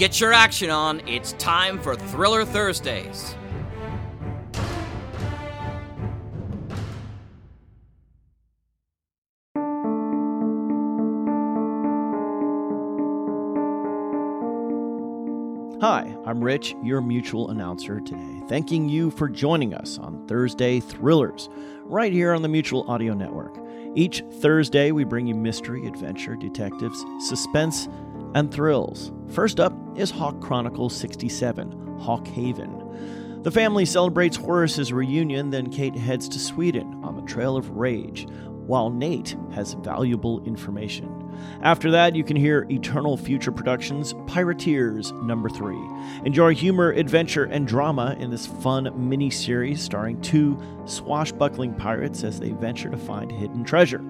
get your action on. It's time for Thriller Thursdays. Hi, I'm Rich, your mutual announcer today, thanking you for joining us on Thursday Thrillers, right here on the Mutual Audio Network. Each Thursday, we bring you mystery, adventure, detectives, suspense, and thrills. First up is Hawk Chronicles 67 Hawk Haven. The family celebrates Horace's reunion, then Kate heads to Sweden on the Trail of Rage, while Nate has valuable information. After that, you can hear Eternal Future Productions' Pirateers number 3. Enjoy humor, adventure, and drama in this fun mini series starring two swashbuckling pirates as they venture to find hidden treasure.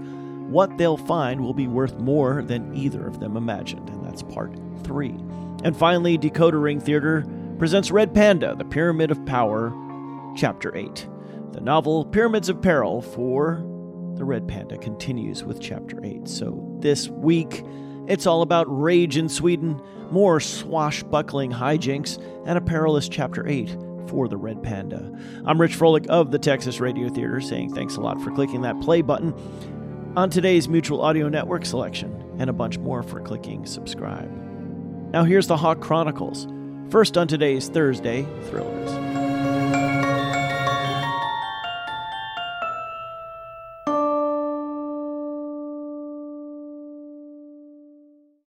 What they'll find will be worth more than either of them imagined, and that's part 3. And finally, Decoder Ring Theater presents Red Panda, The Pyramid of Power, Chapter 8. The novel Pyramids of Peril for the Red Panda continues with Chapter 8. So this week, it's all about rage in Sweden, more swashbuckling hijinks, and a perilous Chapter 8 for the Red Panda. I'm Rich Froelich of the Texas Radio Theater saying thanks a lot for clicking that play button on today's Mutual Audio Network selection, and a bunch more for clicking subscribe. Now here's the Hawk Chronicles, first on today's Thursday Thrillers.